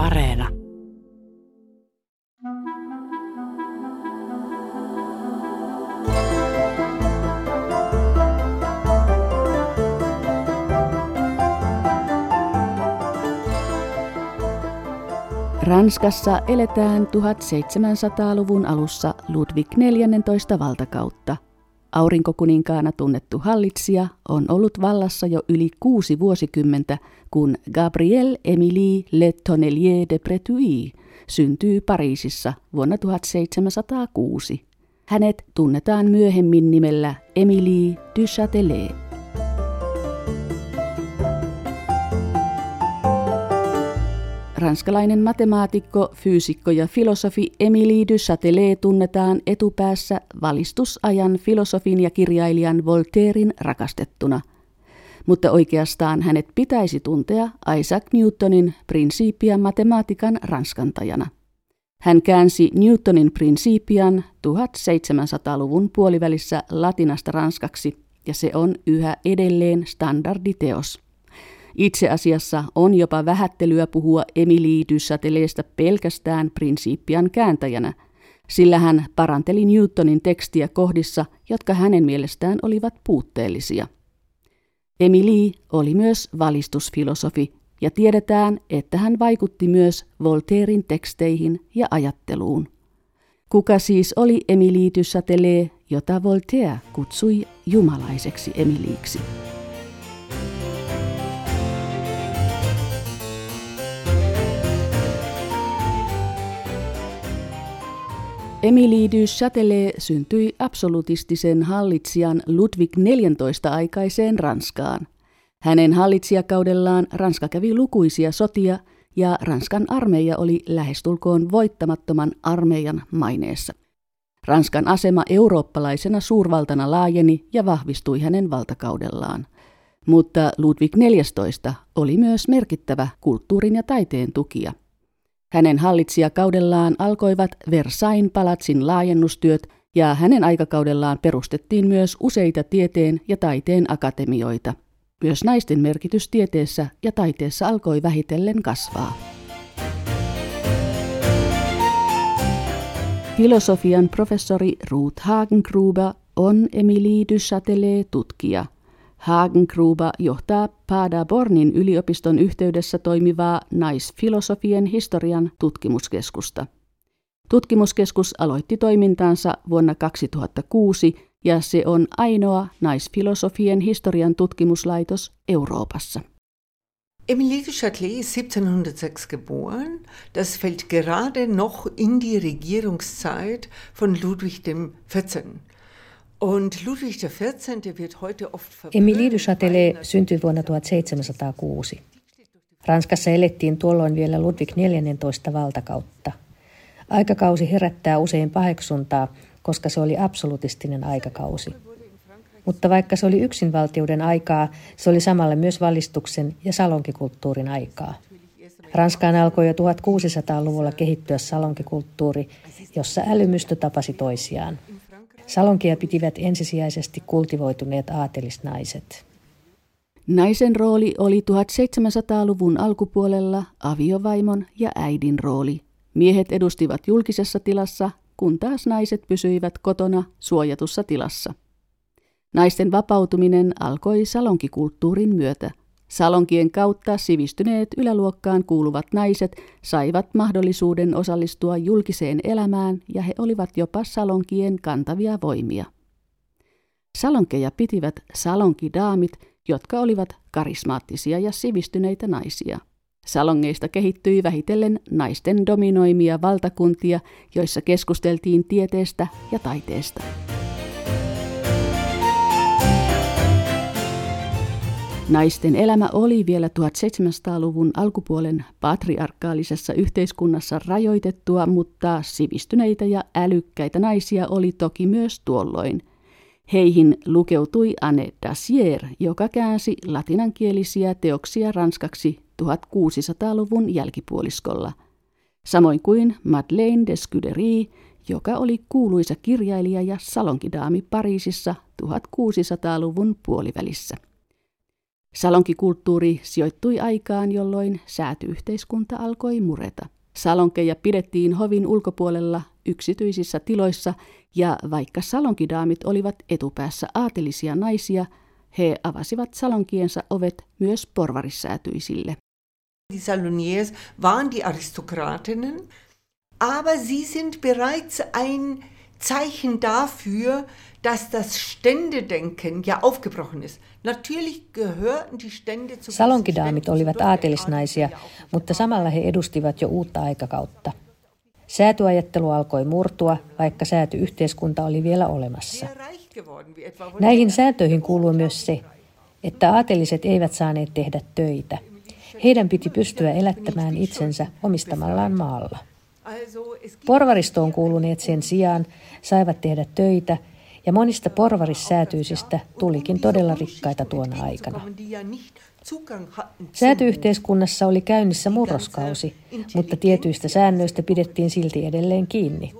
Areena. Ranskassa eletään 1700-luvun alussa Ludwig XIV valtakautta. Aurinkokuninkaana tunnettu hallitsija on ollut vallassa jo yli kuusi vuosikymmentä, kun Gabriel Émilie Le Tonnelier de Breteuil syntyy Pariisissa vuonna 1706. Hänet tunnetaan myöhemmin nimellä Émilie du Châtelet. Ranskalainen matemaatikko, fyysikko ja filosofi Émilie du Châtelet tunnetaan etupäässä valistusajan filosofin ja kirjailijan Voltairein rakastettuna. Mutta oikeastaan hänet pitäisi tuntea Isaac Newtonin prinsiippiä matematiikan ranskantajana. Hän käänsi Newtonin prinsiipian 1700-luvun puolivälissä latinasta ranskaksi, ja se on yhä edelleen standarditeos. Itse asiassa on jopa vähättelyä puhua Emily Dyssateleesta pelkästään prinsiippian kääntäjänä, sillä hän paranteli Newtonin tekstiä kohdissa, jotka hänen mielestään olivat puutteellisia. Emily oli myös valistusfilosofi ja tiedetään, että hän vaikutti myös Voltairin teksteihin ja ajatteluun. Kuka siis oli Emily Dyssatelee, jota Voltaire kutsui jumalaiseksi Emiliksi? Émilie du Châtelet syntyi absolutistisen hallitsijan Ludwig XIV aikaiseen Ranskaan. Hänen hallitsijakaudellaan Ranska kävi lukuisia sotia ja Ranskan armeija oli lähestulkoon voittamattoman armeijan maineessa. Ranskan asema eurooppalaisena suurvaltana laajeni ja vahvistui hänen valtakaudellaan. Mutta Ludwig XIV oli myös merkittävä kulttuurin ja taiteen tukija. Hänen hallitsijakaudellaan alkoivat Versain palatsin laajennustyöt ja hänen aikakaudellaan perustettiin myös useita tieteen ja taiteen akatemioita. Myös naisten merkitys tieteessä ja taiteessa alkoi vähitellen kasvaa. Filosofian professori Ruth Hagengruber on Emilie du Châtelet tutkija – Hagengruber johtaa Paderbornin yliopiston yhteydessä toimivaa naisfilosofien historian tutkimuskeskusta. Tutkimuskeskus aloitti toimintansa vuonna 2006 ja se on ainoa naisfilosofien historian tutkimuslaitos Euroopassa. Emilie de Châtelet ist 1706 geboren. Das fällt gerade noch in die Regierungszeit von Ludwig XIV. Emilie du Châtelet syntyi vuonna 1706. Ranskassa elettiin tuolloin vielä Ludwig XIV valtakautta. Aikakausi herättää usein paheksuntaa, koska se oli absolutistinen aikakausi. Mutta vaikka se oli yksinvaltiuden aikaa, se oli samalla myös valistuksen ja salonkikulttuurin aikaa. Ranskaan alkoi jo 1600-luvulla kehittyä salonkikulttuuri, jossa älymystö tapasi toisiaan. Salonkia pitivät ensisijaisesti kultivoituneet aatelisnaiset. Naisen rooli oli 1700-luvun alkupuolella aviovaimon ja äidin rooli. Miehet edustivat julkisessa tilassa, kun taas naiset pysyivät kotona suojatussa tilassa. Naisten vapautuminen alkoi salonkikulttuurin myötä. Salonkien kautta sivistyneet yläluokkaan kuuluvat naiset saivat mahdollisuuden osallistua julkiseen elämään ja he olivat jopa salonkien kantavia voimia. Salonkeja pitivät salonkidaamit, jotka olivat karismaattisia ja sivistyneitä naisia. Salongeista kehittyi vähitellen naisten dominoimia valtakuntia, joissa keskusteltiin tieteestä ja taiteesta. Naisten elämä oli vielä 1700-luvun alkupuolen patriarkaalisessa yhteiskunnassa rajoitettua, mutta sivistyneitä ja älykkäitä naisia oli toki myös tuolloin. Heihin lukeutui Anne Dacier, joka käänsi latinankielisiä teoksia ranskaksi 1600-luvun jälkipuoliskolla. Samoin kuin Madeleine de Scudery, joka oli kuuluisa kirjailija ja salonkidaami Pariisissa 1600-luvun puolivälissä. Salonkikulttuuri sijoittui aikaan, jolloin säätyyhteiskunta alkoi mureta. Salonkeja pidettiin hovin ulkopuolella yksityisissä tiloissa, ja vaikka salonkidaamit olivat etupäässä aatelisia naisia, he avasivat salonkiensa ovet myös porvarissäätyisille. Die Saloniers waren die Aristokratinnen, aber sie sind bereits ein Zeichen dafür, dass das Ständedenken ja aufgebrochen ist. Natürlich gehörten die Stände zu Salonkidaamit olivat aatelisnaisia, mutta samalla he edustivat jo uutta aikakautta. Säätyajattelu alkoi murtua, vaikka säätyyhteiskunta oli vielä olemassa. Näihin sääntöihin kuuluu myös se, että aateliset eivät saaneet tehdä töitä. Heidän piti pystyä elättämään itsensä omistamallaan maalla. Porvaristoon kuuluneet sen sijaan saivat tehdä töitä ja monista porvarissäätyisistä tulikin todella rikkaita tuona aikana. Säätyyhteiskunnassa oli käynnissä murroskausi, mutta tietyistä säännöistä pidettiin silti edelleen kiinni,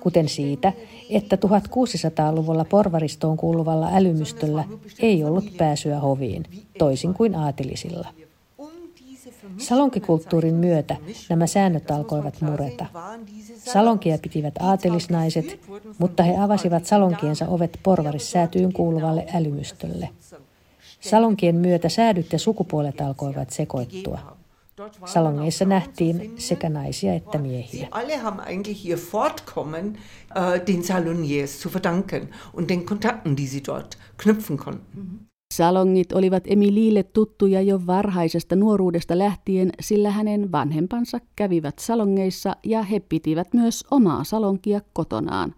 kuten siitä, että 1600-luvulla porvaristoon kuuluvalla älymystöllä ei ollut pääsyä hoviin, toisin kuin aatelisilla. Salonkikulttuurin myötä nämä säännöt alkoivat mureta. Salonkia pitivät aatelisnaiset, mutta he avasivat salonkiensa ovet porvarissäätyyn kuuluvalle älymystölle. Salonkien myötä säädyt ja sukupuolet alkoivat sekoittua. Salongeissa nähtiin sekä naisia että miehiä. Alle haben eigentlich ihr Fortkommen äh, den Saloniers zu verdanken und den Kontakten, die sie dort knüpfen konnten. Salongit olivat Emilille tuttuja jo varhaisesta nuoruudesta lähtien, sillä hänen vanhempansa kävivät salongeissa ja he pitivät myös omaa salonkia kotonaan.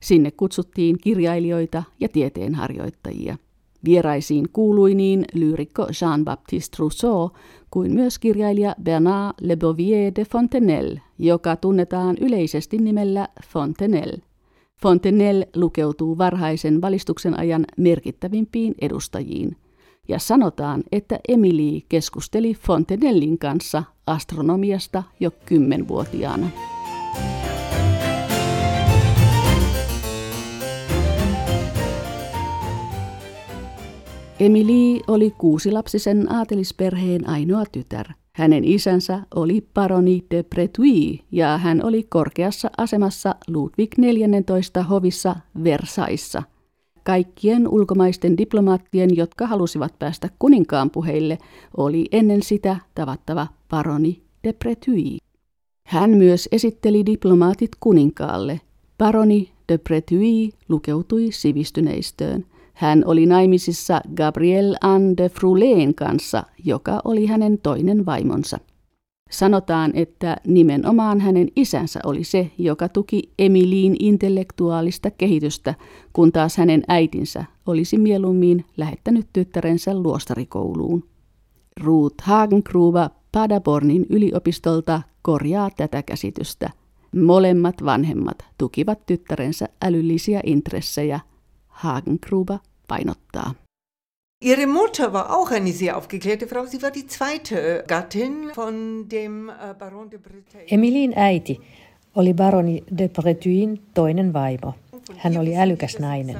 Sinne kutsuttiin kirjailijoita ja tieteenharjoittajia. Vieraisiin kuului niin lyyrikko Jean-Baptiste Rousseau kuin myös kirjailija Bernard Le Bovier de Fontenelle, joka tunnetaan yleisesti nimellä Fontenelle. Fontenelle lukeutuu varhaisen valistuksen ajan merkittävimpiin edustajiin. Ja sanotaan, että Emily keskusteli Fontenellin kanssa astronomiasta jo kymmenvuotiaana. Emily oli kuusilapsisen aatelisperheen ainoa tytär. Hänen isänsä oli paroni de Breteuil ja hän oli korkeassa asemassa Ludwig XIV hovissa Versaissa. Kaikkien ulkomaisten diplomaattien, jotka halusivat päästä kuninkaan puheille, oli ennen sitä tavattava paroni de Breteuil. Hän myös esitteli diplomaatit kuninkaalle. Paroni de Breteuil lukeutui sivistyneistöön – hän oli naimisissa Gabrielle Anne de Fruleen kanssa, joka oli hänen toinen vaimonsa. Sanotaan, että nimenomaan hänen isänsä oli se, joka tuki Emiliin intellektuaalista kehitystä, kun taas hänen äitinsä olisi mieluummin lähettänyt tyttärensä luostarikouluun. Ruth Hagenkruva Paderbornin yliopistolta korjaa tätä käsitystä. Molemmat vanhemmat tukivat tyttärensä älyllisiä intressejä – Hagengruber painottaa. Ihre Mutter war auch eine sehr aufgeklärte Frau. Sie war die zweite Gattin von dem äh, Baron de Breteuil. Emilin äiti oli baroni de Breteuilin toinen vaimo. Hän oli älykäs nainen.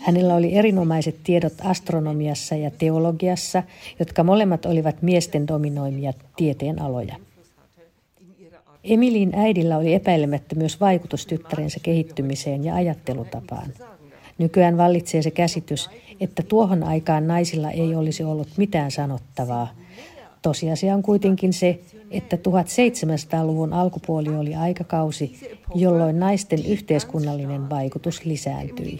Hänellä oli erinomaiset tiedot astronomiassa ja teologiassa, jotka molemmat olivat miesten dominoimia tieteenaloja. Emilin äidillä oli epäilemättä myös vaikutus tyttärensä kehittymiseen ja ajattelutapaan. Nykyään vallitsee se käsitys, että tuohon aikaan naisilla ei olisi ollut mitään sanottavaa. Tosiasia on kuitenkin se, että 1700-luvun alkupuoli oli aikakausi, jolloin naisten yhteiskunnallinen vaikutus lisääntyi.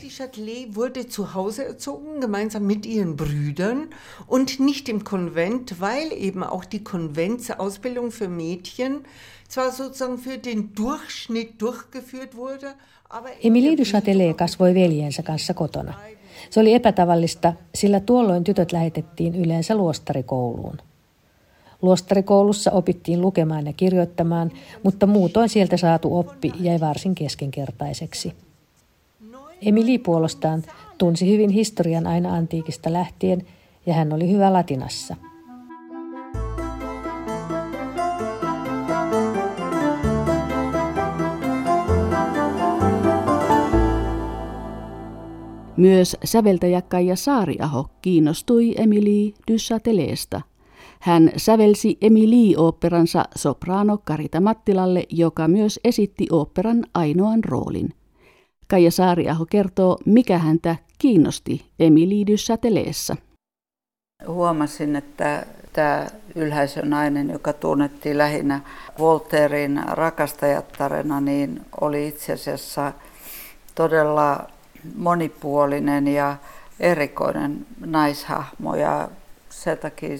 wurde zu Hause erzogen, gemeinsam mit ihren Brüdern und nicht im Konvent, weil eben auch die Konventsausbildung für Mädchen zwar sozusagen für den Durchschnitt durchgeführt wurde, Emily du Châtelet kasvoi veljensä kanssa kotona. Se oli epätavallista, sillä tuolloin tytöt lähetettiin yleensä luostarikouluun. Luostarikoulussa opittiin lukemaan ja kirjoittamaan, mutta muutoin sieltä saatu oppi jäi varsin keskenkertaiseksi. Emily puolestaan tunsi hyvin historian aina antiikista lähtien ja hän oli hyvä latinassa – Myös säveltäjä Kaija Saariaho kiinnostui Emily Dussateleesta. Hän sävelsi Emily-oopperansa sopraano Karita Mattilalle, joka myös esitti oopperan ainoan roolin. Kaija Saariaho kertoo, mikä häntä kiinnosti Emily Dussateleessa. Huomasin, että tämä ylhäisönainen, joka tunnettiin lähinnä Voltairin rakastajattarena, niin oli itse asiassa todella monipuolinen ja erikoinen naishahmo ja sen takia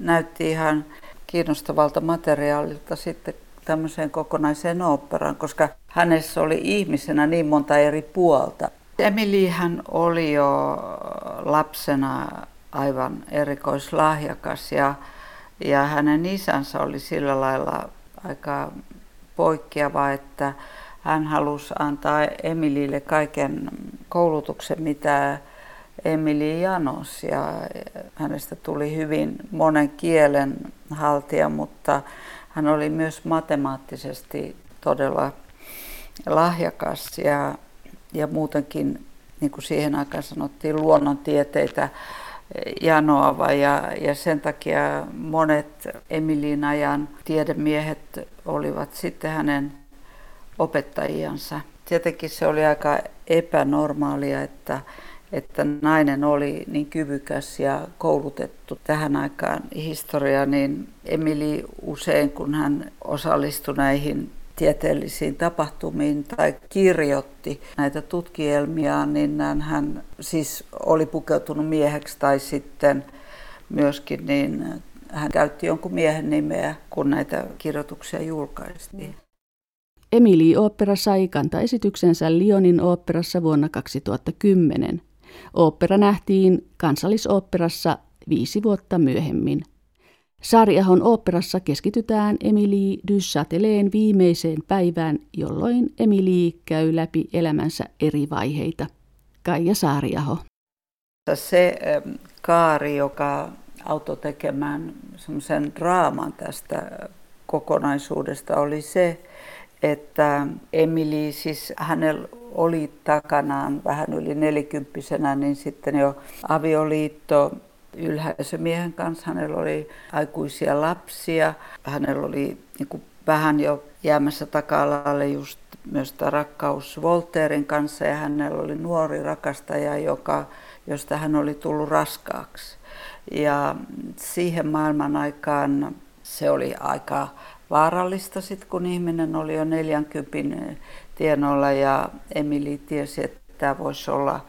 näytti ihan kiinnostavalta materiaalilta sitten tämmöiseen kokonaiseen oopperaan, koska hänessä oli ihmisenä niin monta eri puolta. Emily hän oli jo lapsena aivan erikoislahjakas ja, ja hänen isänsä oli sillä lailla aika poikkeava, että hän halusi antaa Emilille kaiken koulutuksen, mitä Emili janos ja hänestä tuli hyvin monen kielen haltija, mutta hän oli myös matemaattisesti todella lahjakas ja, ja muutenkin, niin kuin siihen aikaan sanottiin, luonnontieteitä janoava. Ja, ja sen takia monet Emilin ajan tiedemiehet olivat sitten hänen opettajiansa. Tietenkin se oli aika epänormaalia, että, että nainen oli niin kyvykäs ja koulutettu tähän aikaan historia, niin Emili usein kun hän osallistui näihin tieteellisiin tapahtumiin tai kirjoitti näitä tutkielmiaan, niin hän siis oli pukeutunut mieheksi tai sitten myöskin niin hän käytti jonkun miehen nimeä, kun näitä kirjoituksia julkaistiin. Emili Opera sai kantaesityksensä Lyonin oopperassa vuonna 2010. Opera nähtiin kansallisoopperassa viisi vuotta myöhemmin. Saariahon oopperassa keskitytään Emily du viimeiseen päivään, jolloin Emily käy läpi elämänsä eri vaiheita. Kaija Saariaho. Se kaari, joka auto tekemään semmoisen draaman tästä kokonaisuudesta, oli se, että Emili, siis hänellä oli takanaan vähän yli nelikymppisenä, niin sitten jo avioliitto ylhäisömiehen kanssa. Hänellä oli aikuisia lapsia. Hänellä oli niin kuin vähän jo jäämässä taka-alalle just myös rakkaus Voltairin kanssa ja hänellä oli nuori rakastaja, joka, josta hän oli tullut raskaaksi. Ja siihen maailman aikaan se oli aika vaarallista sit, kun ihminen oli jo 40 tienoilla ja Emili tiesi, että tämä voisi olla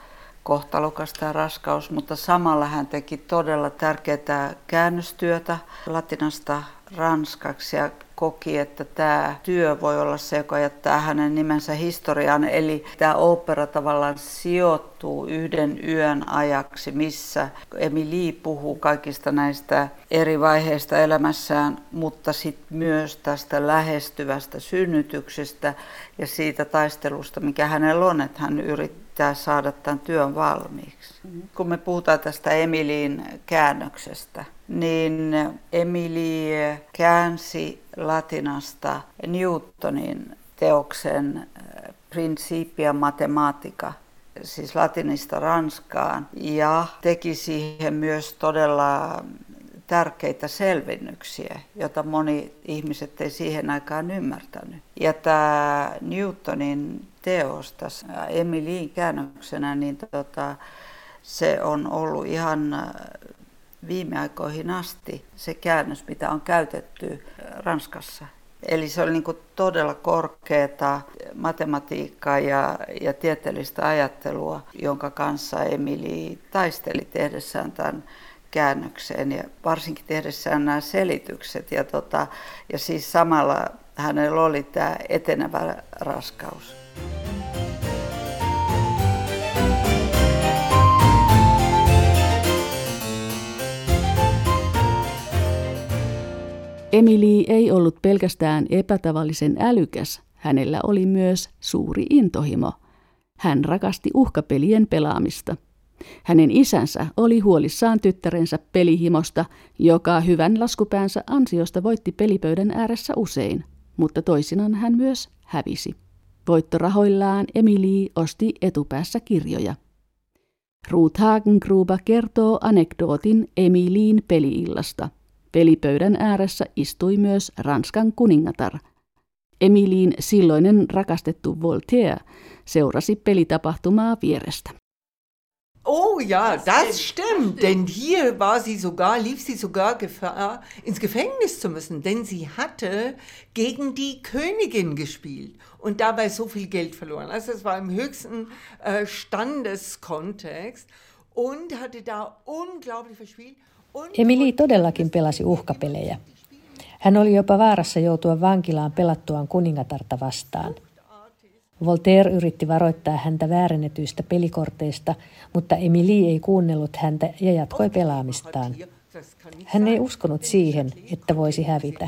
kohtalokas tämä raskaus, mutta samalla hän teki todella tärkeää käännöstyötä latinasta ranskaksi ja koki, että tämä työ voi olla se, joka jättää hänen nimensä historiaan. Eli tämä opera tavallaan sijoittuu yhden yön ajaksi, missä Emily puhuu kaikista näistä eri vaiheista elämässään, mutta sitten myös tästä lähestyvästä synnytyksestä ja siitä taistelusta, mikä hänellä on, että hän yrittää saada tämän työn valmiiksi. Kun me puhutaan tästä Emiliin käännöksestä, niin Emily käänsi latinasta Newtonin teoksen äh, Principia Mathematica, siis latinista Ranskaan, ja teki siihen myös todella tärkeitä selvennyksiä, joita moni ihmiset ei siihen aikaan ymmärtänyt. Ja tämä Newtonin teos tässä Emilin käännöksenä, niin tota, se on ollut ihan äh, viime aikoihin asti se käännös, mitä on käytetty Ranskassa. Eli se oli niin todella korkeata matematiikkaa ja, ja tieteellistä ajattelua, jonka kanssa Emili taisteli tehdessään tämän käännökseen ja varsinkin tehdessään nämä selitykset. Ja, tota, ja siis samalla hänellä oli tämä etenevä raskaus. Emily ei ollut pelkästään epätavallisen älykäs, hänellä oli myös suuri intohimo. Hän rakasti uhkapelien pelaamista. Hänen isänsä oli huolissaan tyttärensä pelihimosta, joka hyvän laskupäänsä ansiosta voitti pelipöydän ääressä usein, mutta toisinaan hän myös hävisi. Voittorahoillaan Emily osti etupäässä kirjoja. Ruth Hagengruber kertoo anekdootin Emiliin peliillasta. Pelipöydän ääressä istui myös Ranskan kuningatar. Emiliin silloinen rakastettu Voltaire seurasi pelitapahtumaa vierestä. Oh ja, das stimmt, denn hier war sie sogar, lief sie sogar Gefahr, ins Gefängnis zu müssen, denn sie hatte gegen die Königin gespielt und dabei so viel Geld verloren. Also es war im höchsten äh, Standeskontext und hatte da unglaublich verspielt. Emily todellakin pelasi uhkapelejä. Hän oli jopa vaarassa joutua vankilaan pelattuaan kuningatarta vastaan. Voltaire yritti varoittaa häntä väärennetyistä pelikorteista, mutta Emily ei kuunnellut häntä ja jatkoi pelaamistaan. Hän ei uskonut siihen, että voisi hävitä.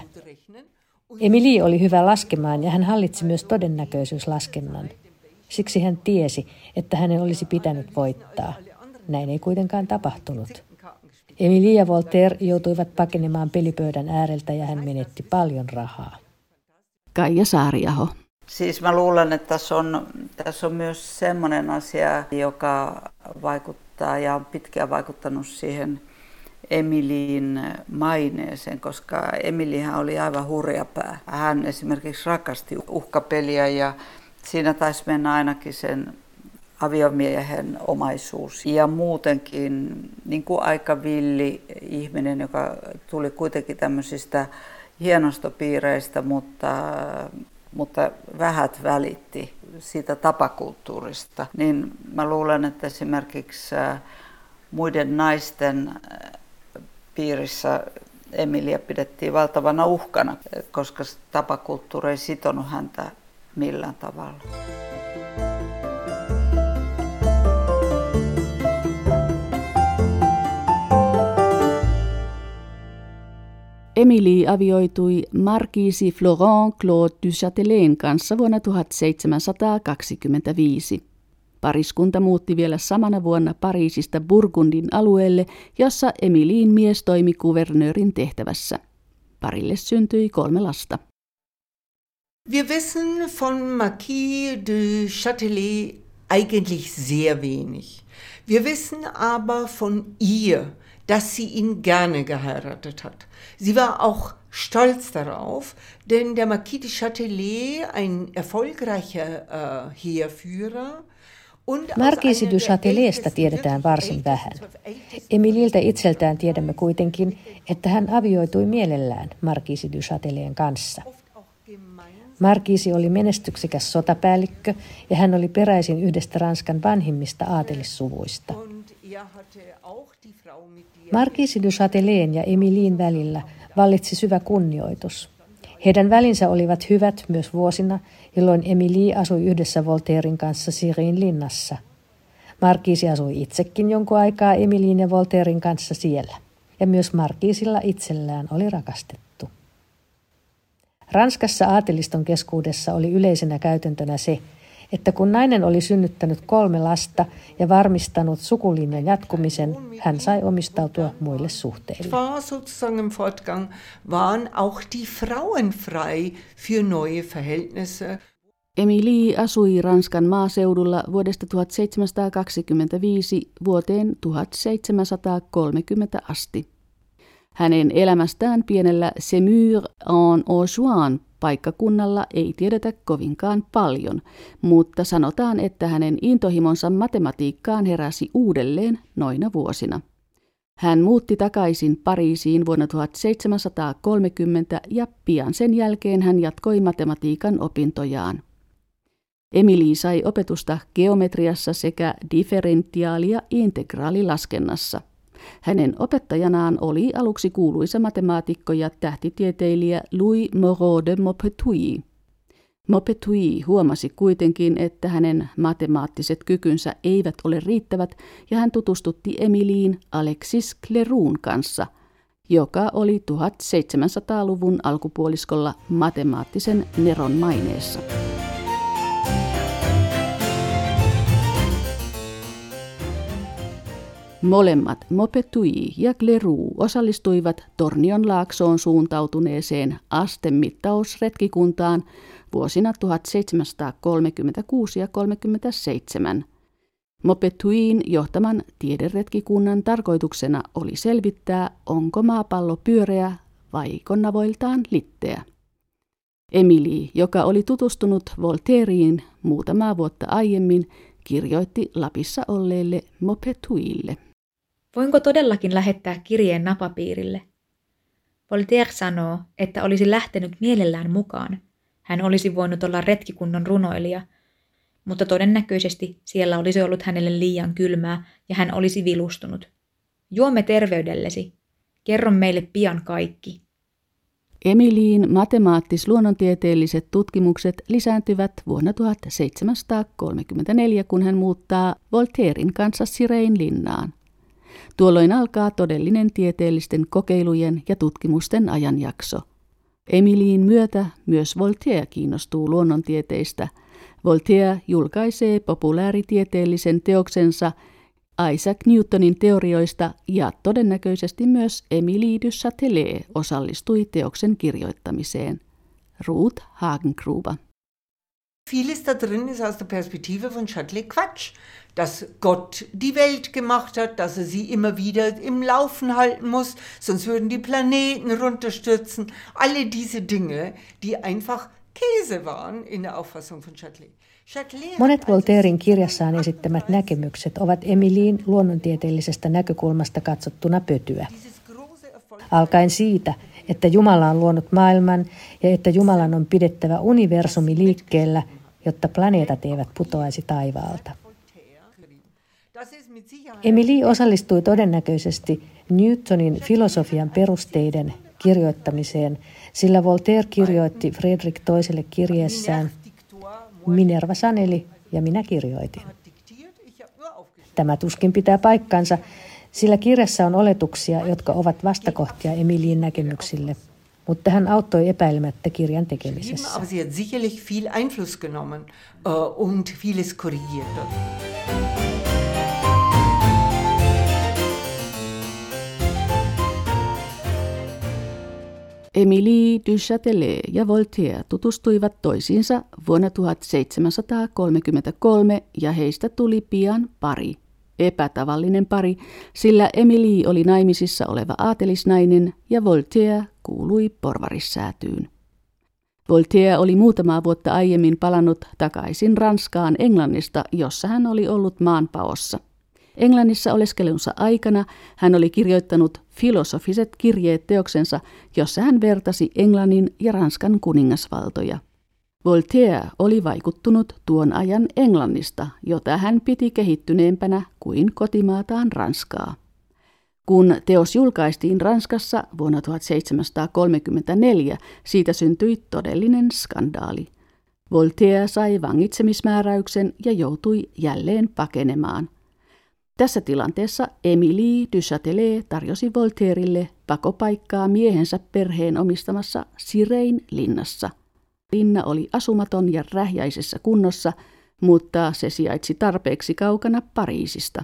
Emily oli hyvä laskemaan ja hän hallitsi myös todennäköisyyslaskennan. Siksi hän tiesi, että hänen olisi pitänyt voittaa. Näin ei kuitenkaan tapahtunut. Emily ja Voltaire joutuivat pakenemaan pelipöydän ääreltä ja hän menetti paljon rahaa. Kaija Saariaho. Siis mä luulen, että tässä on, tässä on myös semmoinen asia, joka vaikuttaa ja on pitkään vaikuttanut siihen Emiliin maineeseen, koska Emilihän oli aivan hurjapää. Hän esimerkiksi rakasti uhkapeliä ja siinä taisi mennä ainakin sen aviomiehen omaisuus. Ja muutenkin niin kuin aika villi ihminen, joka tuli kuitenkin tämmöisistä hienostopiireistä, mutta mutta vähät välitti siitä tapakulttuurista, niin mä luulen, että esimerkiksi äh, muiden naisten äh, piirissä Emilia pidettiin valtavana uhkana, koska tapakulttuuri ei sitonut häntä millään tavalla. Emilie avioitui markiisi Florent Claude du Châtelain kanssa vuonna 1725. Pariskunta muutti vielä samana vuonna Pariisista Burgundin alueelle, jossa Emiliin mies toimi kuvernöörin tehtävässä. Parille syntyi kolme lasta. Wir wissen von Marquis de Châtelet eigentlich sehr wenig. Wir wissen aber von ihr, dass sie ihn gerne geheiratet hat. Sie war auch stolz darauf, denn der Marquis de Châtelet, ein erfolgreicher äh, Heerführer, Markiisi du Châteletstä tiedetään varsin vähän. Emililtä itseltään tiedämme kuitenkin, että hän avioitui mielellään Markiisi du Châteleen kanssa. Markiisi oli menestyksekäs sotapäällikkö ja hän oli peräisin yhdestä Ranskan vanhimmista aatelissuvuista. Markiisi du Châtelain ja Emilien välillä vallitsi syvä kunnioitus. Heidän välinsä olivat hyvät myös vuosina, jolloin Emilie asui yhdessä Voltairin kanssa Sirin linnassa. Markiisi asui itsekin jonkun aikaa Emilien ja Voltairin kanssa siellä. Ja myös Markiisilla itsellään oli rakastettu. Ranskassa aateliston keskuudessa oli yleisenä käytäntönä se, että kun nainen oli synnyttänyt kolme lasta ja varmistanut sukulinjan jatkumisen, hän sai omistautua muille suhteille. waren auch die Frauen frei für neue Verhältnisse. Emilie asui Ranskan maaseudulla vuodesta 1725 vuoteen 1730 asti. Hänen elämästään pienellä Semur en Aujoin paikkakunnalla ei tiedetä kovinkaan paljon, mutta sanotaan, että hänen intohimonsa matematiikkaan heräsi uudelleen noina vuosina. Hän muutti takaisin Pariisiin vuonna 1730 ja pian sen jälkeen hän jatkoi matematiikan opintojaan. Emili sai opetusta geometriassa sekä differentiaali- ja integraalilaskennassa. Hänen opettajanaan oli aluksi kuuluisa matemaatikko ja tähtitieteilijä Louis Moreau de Maupetit. Maupetit huomasi kuitenkin, että hänen matemaattiset kykynsä eivät ole riittävät ja hän tutustutti Emiliin Alexis Cleroun kanssa, joka oli 1700-luvun alkupuoliskolla matemaattisen Neron maineessa. Molemmat Mopetui ja Gleru osallistuivat Tornion laaksoon suuntautuneeseen astemittausretkikuntaan vuosina 1736 ja 37. Mopetuin johtaman tiederetkikunnan tarkoituksena oli selvittää, onko maapallo pyöreä vai konnavoiltaan litteä. Emily, joka oli tutustunut Voltairiin muutamaa vuotta aiemmin, kirjoitti Lapissa olleelle Mopetuille. Voinko todellakin lähettää kirjeen napapiirille? Voltaire sanoo, että olisi lähtenyt mielellään mukaan. Hän olisi voinut olla retkikunnon runoilija, mutta todennäköisesti siellä olisi ollut hänelle liian kylmää ja hän olisi vilustunut. Juomme terveydellesi. Kerro meille pian kaikki. Emiliin matemaattis-luonnontieteelliset tutkimukset lisääntyvät vuonna 1734, kun hän muuttaa Voltairin kanssa Sirein linnaan. Tuolloin alkaa todellinen tieteellisten kokeilujen ja tutkimusten ajanjakso. Emiliin myötä myös Voltaire kiinnostuu luonnontieteistä. Voltaire julkaisee populääritieteellisen teoksensa Isaac Newtonin teorioista ja todennäköisesti myös Emilie du Châtelet osallistui teoksen kirjoittamiseen. Ruth Hagengruber. Vieles da drin ist aus der Perspektive von Châtelet Quatsch. Dass Gott die Welt gemacht hat, dass er sie immer wieder im Laufen halten muss, sonst würden die Planeten runterstürzen. Alle diese Dinge, die einfach Käse waren in der Auffassung von Châtelet. Monet Voltairin kirjassaan esittämät näkemykset ovat Emiliin luonnontieteellisestä näkökulmasta katsottuna pötyä. Alkaen siitä, että Jumala on luonut maailman ja että Jumalan on pidettävä universumi liikkeellä, jotta planeetat eivät putoaisi taivaalta. Emily osallistui todennäköisesti Newtonin filosofian perusteiden kirjoittamiseen, sillä Voltaire kirjoitti Fredrik toiselle kirjeessään Minerva saneli ja minä kirjoitin. Tämä tuskin pitää paikkansa, sillä kirjassa on oletuksia, jotka ovat vastakohtia Emiliin näkemyksille, mutta hän auttoi epäilemättä kirjan tekemisessä. Sie hat sicherlich viel Einfluss genommen äh, und vieles korrigiert. Émilie du Châtelet ja Voltaire tutustuivat toisiinsa vuonna 1733 ja heistä tuli pian pari. Epätavallinen pari, sillä Emilie oli naimisissa oleva aatelisnainen ja Voltaire kuului porvarissäätyyn. Voltaire oli muutamaa vuotta aiemmin palannut takaisin Ranskaan Englannista, jossa hän oli ollut maanpaossa. Englannissa oleskelunsa aikana hän oli kirjoittanut filosofiset kirjeet teoksensa, jossa hän vertasi Englannin ja Ranskan kuningasvaltoja. Voltaire oli vaikuttunut tuon ajan Englannista, jota hän piti kehittyneempänä kuin kotimaataan Ranskaa. Kun teos julkaistiin Ranskassa vuonna 1734, siitä syntyi todellinen skandaali. Voltaire sai vangitsemismääräyksen ja joutui jälleen pakenemaan – tässä tilanteessa Emilie du Châtelet tarjosi Voltairille pakopaikkaa miehensä perheen omistamassa Sirein linnassa. Linna oli asumaton ja rähjäisessä kunnossa, mutta se sijaitsi tarpeeksi kaukana Pariisista.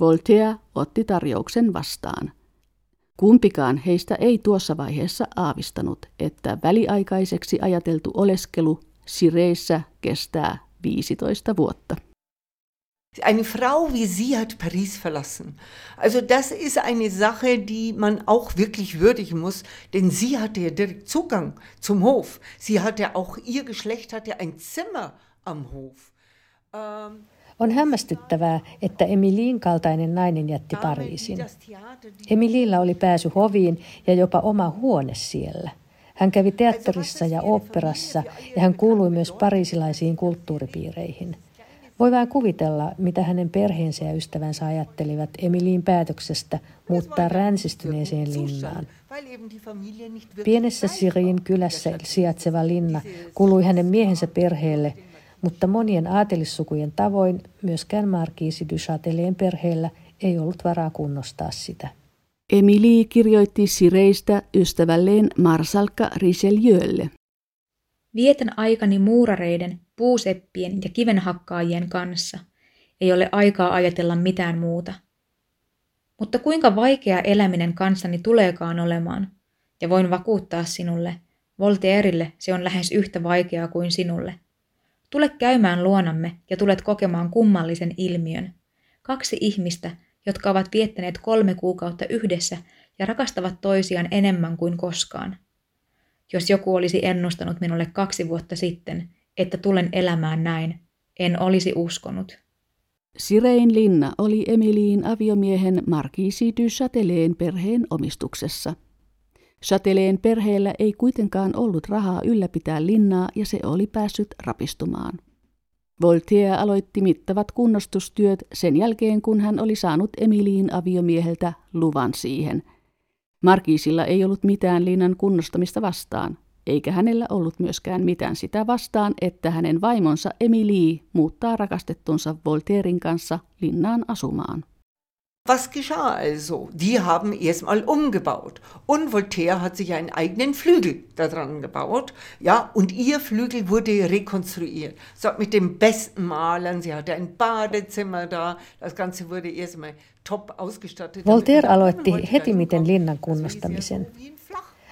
Voltaire otti tarjouksen vastaan. Kumpikaan heistä ei tuossa vaiheessa aavistanut, että väliaikaiseksi ajateltu oleskelu Sireissä kestää 15 vuotta. Eine Frau wie sie hat Paris verlassen. Also das ist eine Sache, die man auch wirklich würdigen muss, denn sie hatte ja direkt Zugang zum Hof. Sie hatte auch, ihr Geschlecht hatte ein Zimmer am Hof. Ähm, on hämmästyttävää, että Emiliin kaltainen nainen jätti Pariisin. Emiliillä oli pääsy hoviin ja jopa oma huone siellä. Hän kävi teatterissa ja oopperassa ja hän kuului myös pariisilaisiin kulttuuripiireihin – voi vain kuvitella, mitä hänen perheensä ja ystävänsä ajattelivat Emiliin päätöksestä muuttaa ränsistyneeseen linnaan. Pienessä Sirin kylässä sijaitseva linna kului hänen miehensä perheelle, mutta monien aatelissukujen tavoin myöskään Markiisi du perheellä ei ollut varaa kunnostaa sitä. Emilie kirjoitti Sireistä ystävälleen Marsalkka Richelieulle. Vietän aikani muurareiden, puuseppien ja kivenhakkaajien kanssa. Ei ole aikaa ajatella mitään muuta. Mutta kuinka vaikea eläminen kanssani tuleekaan olemaan? Ja voin vakuuttaa sinulle, Voltairelle se on lähes yhtä vaikeaa kuin sinulle. Tule käymään luonamme ja tulet kokemaan kummallisen ilmiön. Kaksi ihmistä, jotka ovat viettäneet kolme kuukautta yhdessä ja rakastavat toisiaan enemmän kuin koskaan. Jos joku olisi ennustanut minulle kaksi vuotta sitten, että tulen elämään näin, en olisi uskonut. Sirein linna oli Emiliin aviomiehen Markiisi du Chateleen perheen omistuksessa. Chateleen perheellä ei kuitenkaan ollut rahaa ylläpitää linnaa ja se oli päässyt rapistumaan. Voltaire aloitti mittavat kunnostustyöt sen jälkeen, kun hän oli saanut Emiliin aviomieheltä luvan siihen. Markiisilla ei ollut mitään linnan kunnostamista vastaan, eikä hänellä ollut myöskään mitään sitä vastaan, että hänen vaimonsa Emilie muuttaa rakastettunsa Voltairin kanssa linnaan asumaan. Was geschah also? Die haben erstmal umgebaut. Und Voltaire hat sich einen eigenen Flügel daran gebaut. Ja, und ihr Flügel wurde rekonstruiert. So mit den besten Malern. Sie hatte ein Badezimmer da. Das Ganze wurde erstmal top ausgestattet. Voltaire aloitti heti miten linnan kunnostamisen.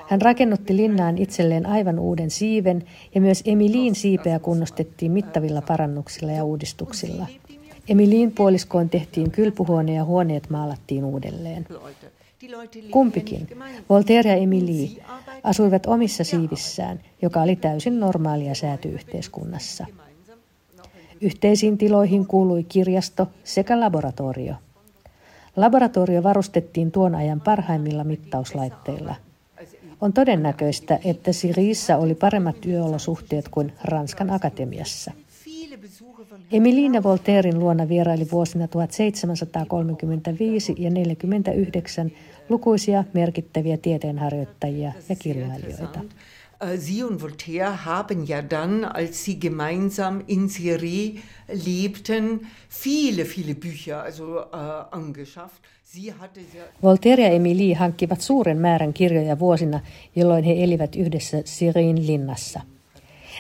Hän rakennutti linnaan itselleen aivan uuden siiven ja myös Emiliin siipeä kunnostettiin mittavilla parannuksilla ja uudistuksilla. Emiliin puoliskoon tehtiin kylpyhuone ja huoneet maalattiin uudelleen. Kumpikin, Voltaire ja Emilie, asuivat omissa siivissään, joka oli täysin normaalia säätyyhteiskunnassa. Yhteisiin tiloihin kuului kirjasto sekä laboratorio. Laboratorio varustettiin tuon ajan parhaimmilla mittauslaitteilla. On todennäköistä, että Siriissä oli paremmat yöolosuhteet kuin Ranskan akatemiassa. Emiline Voltairin luona vieraili vuosina 1735 ja 49 lukuisia merkittäviä tieteenharjoittajia ja kirjailijoita. Äh, sie und Voltaire haben ja dann, als sie gemeinsam in Syrie lebten, viele, viele Bücher also, äh, angeschafft. Voltaire ja Emilie hankkivat suuren määrän kirjoja vuosina, jolloin he elivät yhdessä Sirin linnassa –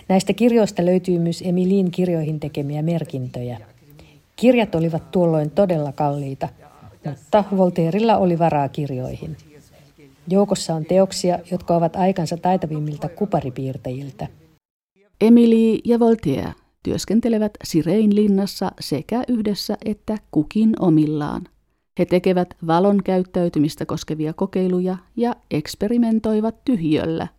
Näistä kirjoista löytyy myös Emilin kirjoihin tekemiä merkintöjä. Kirjat olivat tuolloin todella kalliita, mutta Voltairella oli varaa kirjoihin. Joukossa on teoksia, jotka ovat aikansa taitavimmilta kuparipiirtäjiltä. Emily ja Voltaire työskentelevät Sirein linnassa sekä yhdessä että kukin omillaan. He tekevät valon käyttäytymistä koskevia kokeiluja ja eksperimentoivat tyhjöllä –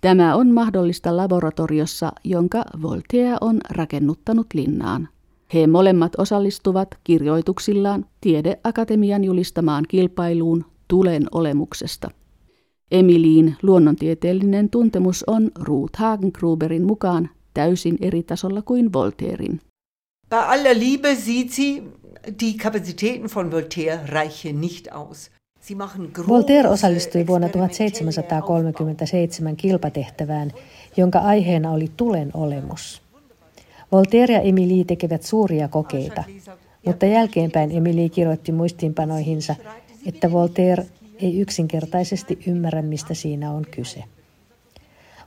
Tämä on mahdollista laboratoriossa, jonka Voltaire on rakennuttanut linnaan. He molemmat osallistuvat kirjoituksillaan tiedeakatemian julistamaan kilpailuun tulen olemuksesta. Emiliin luonnontieteellinen tuntemus on Ruth Hagengruberin mukaan täysin eri tasolla kuin Voltairin. Bei aller Liebe sieht sie, die Kapazitäten von Voltaire reichen nicht aus. Voltaire osallistui vuonna 1737 kilpatehtävään, jonka aiheena oli tulen olemus. Voltaire ja Emilie tekevät suuria kokeita, mutta jälkeenpäin Emilie kirjoitti muistiinpanoihinsa, että Voltaire ei yksinkertaisesti ymmärrä, mistä siinä on kyse.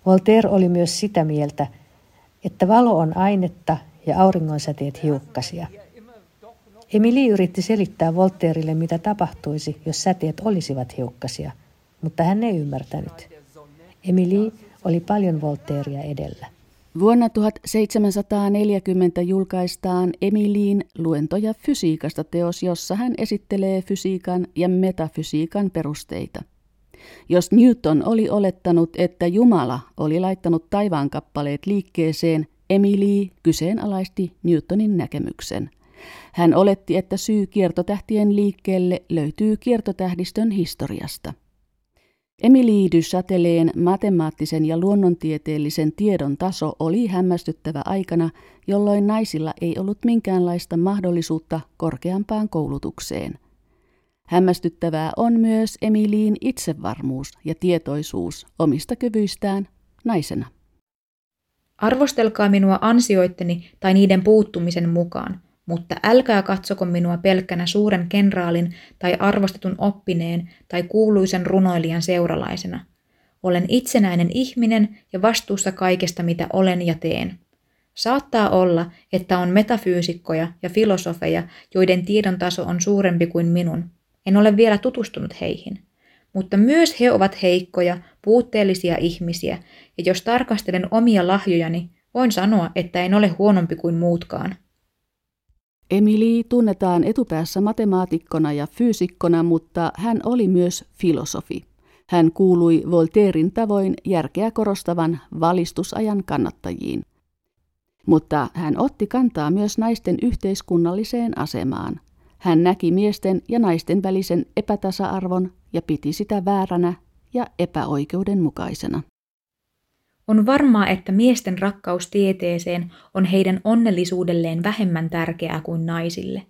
Voltaire oli myös sitä mieltä, että valo on ainetta ja auringonsäteet hiukkasia – Emili yritti selittää Voltairille, mitä tapahtuisi, jos säteet olisivat hiukkasia, mutta hän ei ymmärtänyt. Emili oli paljon Voltairea edellä. Vuonna 1740 julkaistaan Emiliin luentoja fysiikasta teos, jossa hän esittelee fysiikan ja metafysiikan perusteita. Jos Newton oli olettanut, että Jumala oli laittanut taivaankappaleet liikkeeseen, Emily kyseenalaisti Newtonin näkemyksen – hän oletti, että syy kiertotähtien liikkeelle löytyy kiertotähdistön historiasta. Emilie du Chateleen matemaattisen ja luonnontieteellisen tiedon taso oli hämmästyttävä aikana, jolloin naisilla ei ollut minkäänlaista mahdollisuutta korkeampaan koulutukseen. Hämmästyttävää on myös Emiliin itsevarmuus ja tietoisuus omista kyvyistään naisena. Arvostelkaa minua ansioitteni tai niiden puuttumisen mukaan – mutta älkää katsoko minua pelkkänä suuren kenraalin tai arvostetun oppineen tai kuuluisen runoilijan seuralaisena. Olen itsenäinen ihminen ja vastuussa kaikesta, mitä olen ja teen. Saattaa olla, että on metafyysikkoja ja filosofeja, joiden tiedon taso on suurempi kuin minun. En ole vielä tutustunut heihin. Mutta myös he ovat heikkoja, puutteellisia ihmisiä, ja jos tarkastelen omia lahjojani, voin sanoa, että en ole huonompi kuin muutkaan. Emily tunnetaan etupäässä matemaatikkona ja fyysikkona, mutta hän oli myös filosofi. Hän kuului Voltairin tavoin järkeä korostavan valistusajan kannattajiin. Mutta hän otti kantaa myös naisten yhteiskunnalliseen asemaan. Hän näki miesten ja naisten välisen epätasa-arvon ja piti sitä vääränä ja epäoikeudenmukaisena. On varmaa, että miesten rakkaus tieteeseen on heidän onnellisuudelleen vähemmän tärkeää kuin naisille.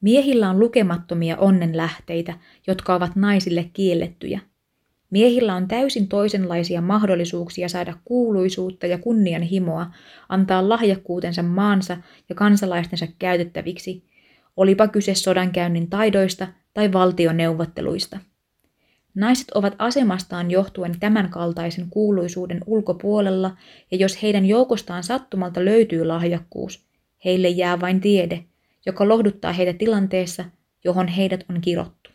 Miehillä on lukemattomia onnenlähteitä, jotka ovat naisille kiellettyjä. Miehillä on täysin toisenlaisia mahdollisuuksia saada kuuluisuutta ja kunnianhimoa, antaa lahjakkuutensa maansa ja kansalaistensa käytettäviksi, olipa kyse sodankäynnin taidoista tai valtioneuvotteluista. Naiset ovat asemastaan johtuen tämän kaltaisen kuuluisuuden ulkopuolella, ja jos heidän joukostaan sattumalta löytyy lahjakkuus, heille jää vain tiede, joka lohduttaa heitä tilanteessa, johon heidät on kirottu.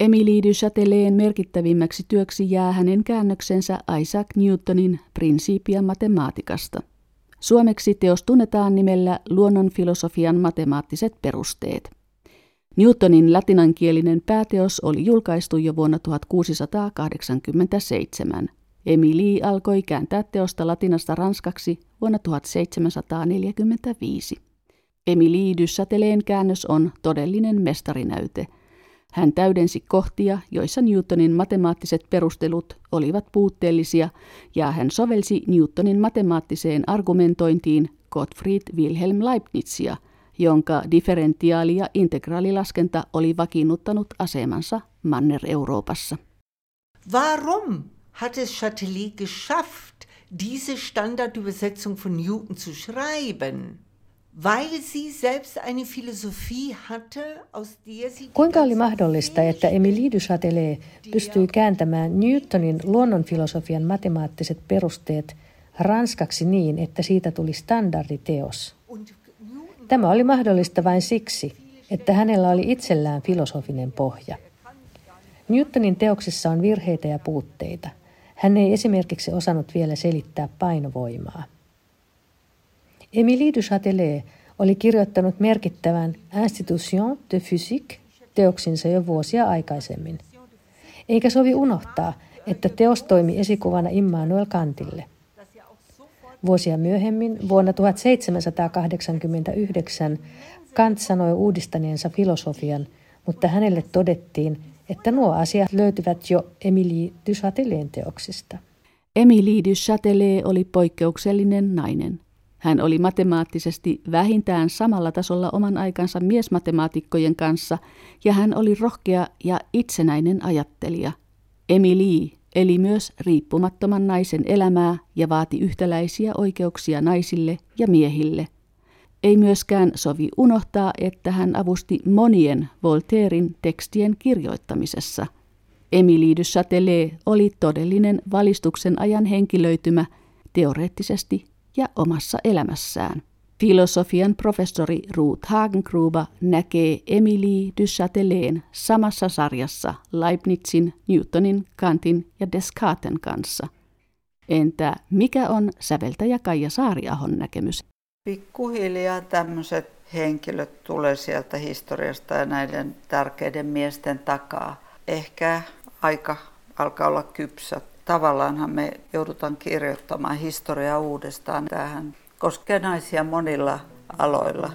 Emilie du Châtelet merkittävimmäksi työksi jää hänen käännöksensä Isaac Newtonin Principia matemaatikasta. Suomeksi teos tunnetaan nimellä Luonnonfilosofian matemaattiset perusteet. Newtonin latinankielinen pääteos oli julkaistu jo vuonna 1687. Emily alkoi kääntää teosta latinasta ranskaksi vuonna 1745. Emily du Châteleen käännös on todellinen mestarinäyte. Hän täydensi kohtia, joissa Newtonin matemaattiset perustelut olivat puutteellisia, ja hän sovelsi Newtonin matemaattiseen argumentointiin Gottfried Wilhelm Leibnizia – jonka differentiaali- ja integraalilaskenta oli vakiinnuttanut asemansa Manner-Euroopassa. Warum hat es Châtelet geschafft, diese Standardübersetzung von Newton zu schreiben? Weil sie selbst eine Philosophie hatte, aus der sie Kuinka oli mahdollista, että Emilie du Châtelet pystyi kääntämään Newtonin luonnonfilosofian matemaattiset perusteet ranskaksi niin, että siitä tuli standarditeos? Tämä oli mahdollista vain siksi, että hänellä oli itsellään filosofinen pohja. Newtonin teoksissa on virheitä ja puutteita. Hän ei esimerkiksi osannut vielä selittää painovoimaa. Émilie du Châtelet oli kirjoittanut merkittävän Institution de Physique teoksinsa jo vuosia aikaisemmin. Eikä sovi unohtaa, että teos toimi esikuvana Immanuel Kantille. Vuosia myöhemmin, vuonna 1789, Kant sanoi uudistaneensa filosofian, mutta hänelle todettiin, että nuo asiat löytyvät jo Emilie du Châtelet teoksista. Emilie du Châtelet oli poikkeuksellinen nainen. Hän oli matemaattisesti vähintään samalla tasolla oman aikansa miesmatemaatikkojen kanssa, ja hän oli rohkea ja itsenäinen ajattelija. Emilie eli myös riippumattoman naisen elämää ja vaati yhtäläisiä oikeuksia naisille ja miehille. Ei myöskään sovi unohtaa, että hän avusti monien Voltairin tekstien kirjoittamisessa. Émilie de Châtelet oli todellinen valistuksen ajan henkilöitymä teoreettisesti ja omassa elämässään. Filosofian professori Ruth Hagenkruba näkee Emilie du Châteleen samassa sarjassa Leibnizin, Newtonin, Kantin ja Descarten kanssa. Entä mikä on säveltäjä Kaija Saariahon näkemys? Pikkuhiljaa tämmöiset henkilöt tulee sieltä historiasta ja näiden tärkeiden miesten takaa. Ehkä aika alkaa olla kypsä. Tavallaanhan me joudutaan kirjoittamaan historiaa uudestaan. Tähän koskee naisia monilla aloilla.